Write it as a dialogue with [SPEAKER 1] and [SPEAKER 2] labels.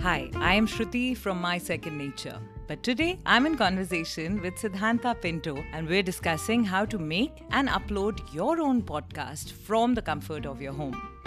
[SPEAKER 1] Hi, I am Shruti from My Second Nature. But today I'm in conversation with Siddhanta Pinto and we're discussing how to make and upload your own podcast from the comfort of your home.